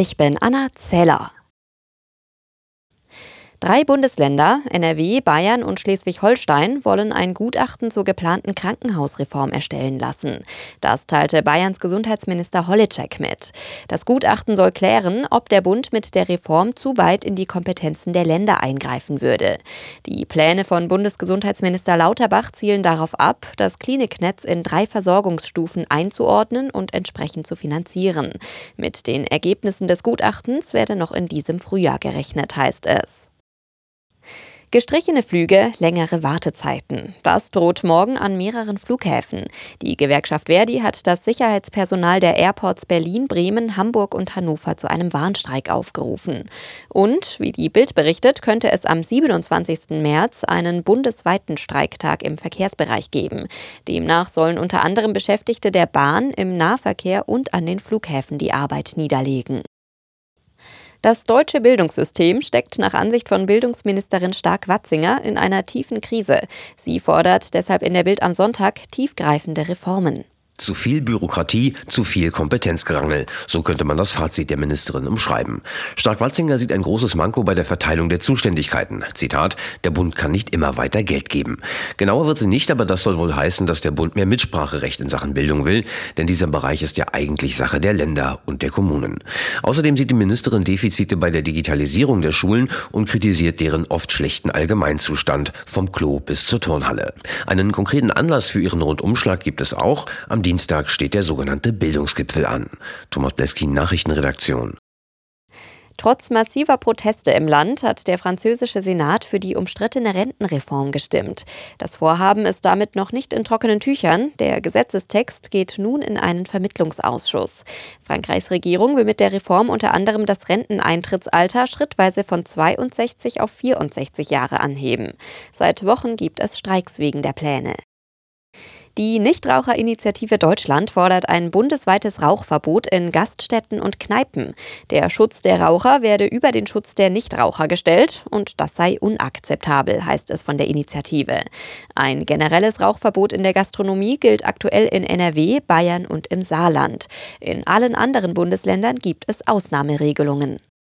Ich bin Anna Zeller. Drei Bundesländer, NRW, Bayern und Schleswig-Holstein, wollen ein Gutachten zur geplanten Krankenhausreform erstellen lassen. Das teilte Bayerns Gesundheitsminister Holleczek mit. Das Gutachten soll klären, ob der Bund mit der Reform zu weit in die Kompetenzen der Länder eingreifen würde. Die Pläne von Bundesgesundheitsminister Lauterbach zielen darauf ab, das Kliniknetz in drei Versorgungsstufen einzuordnen und entsprechend zu finanzieren. Mit den Ergebnissen des Gutachtens werde noch in diesem Frühjahr gerechnet, heißt es. Gestrichene Flüge, längere Wartezeiten. Das droht morgen an mehreren Flughäfen. Die Gewerkschaft Verdi hat das Sicherheitspersonal der Airports Berlin, Bremen, Hamburg und Hannover zu einem Warnstreik aufgerufen. Und, wie die Bild berichtet, könnte es am 27. März einen bundesweiten Streiktag im Verkehrsbereich geben. Demnach sollen unter anderem Beschäftigte der Bahn im Nahverkehr und an den Flughäfen die Arbeit niederlegen. Das deutsche Bildungssystem steckt nach Ansicht von Bildungsministerin Stark-Watzinger in einer tiefen Krise. Sie fordert deshalb in der Bild am Sonntag tiefgreifende Reformen. Zu viel Bürokratie, zu viel Kompetenzgerangel. So könnte man das Fazit der Ministerin umschreiben. Stark-Watzinger sieht ein großes Manko bei der Verteilung der Zuständigkeiten. Zitat, der Bund kann nicht immer weiter Geld geben. Genauer wird sie nicht, aber das soll wohl heißen, dass der Bund mehr Mitspracherecht in Sachen Bildung will, denn dieser Bereich ist ja eigentlich Sache der Länder und der Kommunen. Außerdem sieht die Ministerin Defizite bei der Digitalisierung der Schulen und kritisiert deren oft schlechten Allgemeinzustand, vom Klo bis zur Turnhalle. Einen konkreten Anlass für ihren Rundumschlag gibt es auch. Am Dienstag steht der sogenannte Bildungsgipfel an. Thomas Bleski, Nachrichtenredaktion. Trotz massiver Proteste im Land hat der französische Senat für die umstrittene Rentenreform gestimmt. Das Vorhaben ist damit noch nicht in trockenen Tüchern. Der Gesetzestext geht nun in einen Vermittlungsausschuss. Frankreichs Regierung will mit der Reform unter anderem das Renteneintrittsalter schrittweise von 62 auf 64 Jahre anheben. Seit Wochen gibt es Streiks wegen der Pläne. Die Nichtraucherinitiative Deutschland fordert ein bundesweites Rauchverbot in Gaststätten und Kneipen. Der Schutz der Raucher werde über den Schutz der Nichtraucher gestellt und das sei unakzeptabel, heißt es von der Initiative. Ein generelles Rauchverbot in der Gastronomie gilt aktuell in NRW, Bayern und im Saarland. In allen anderen Bundesländern gibt es Ausnahmeregelungen.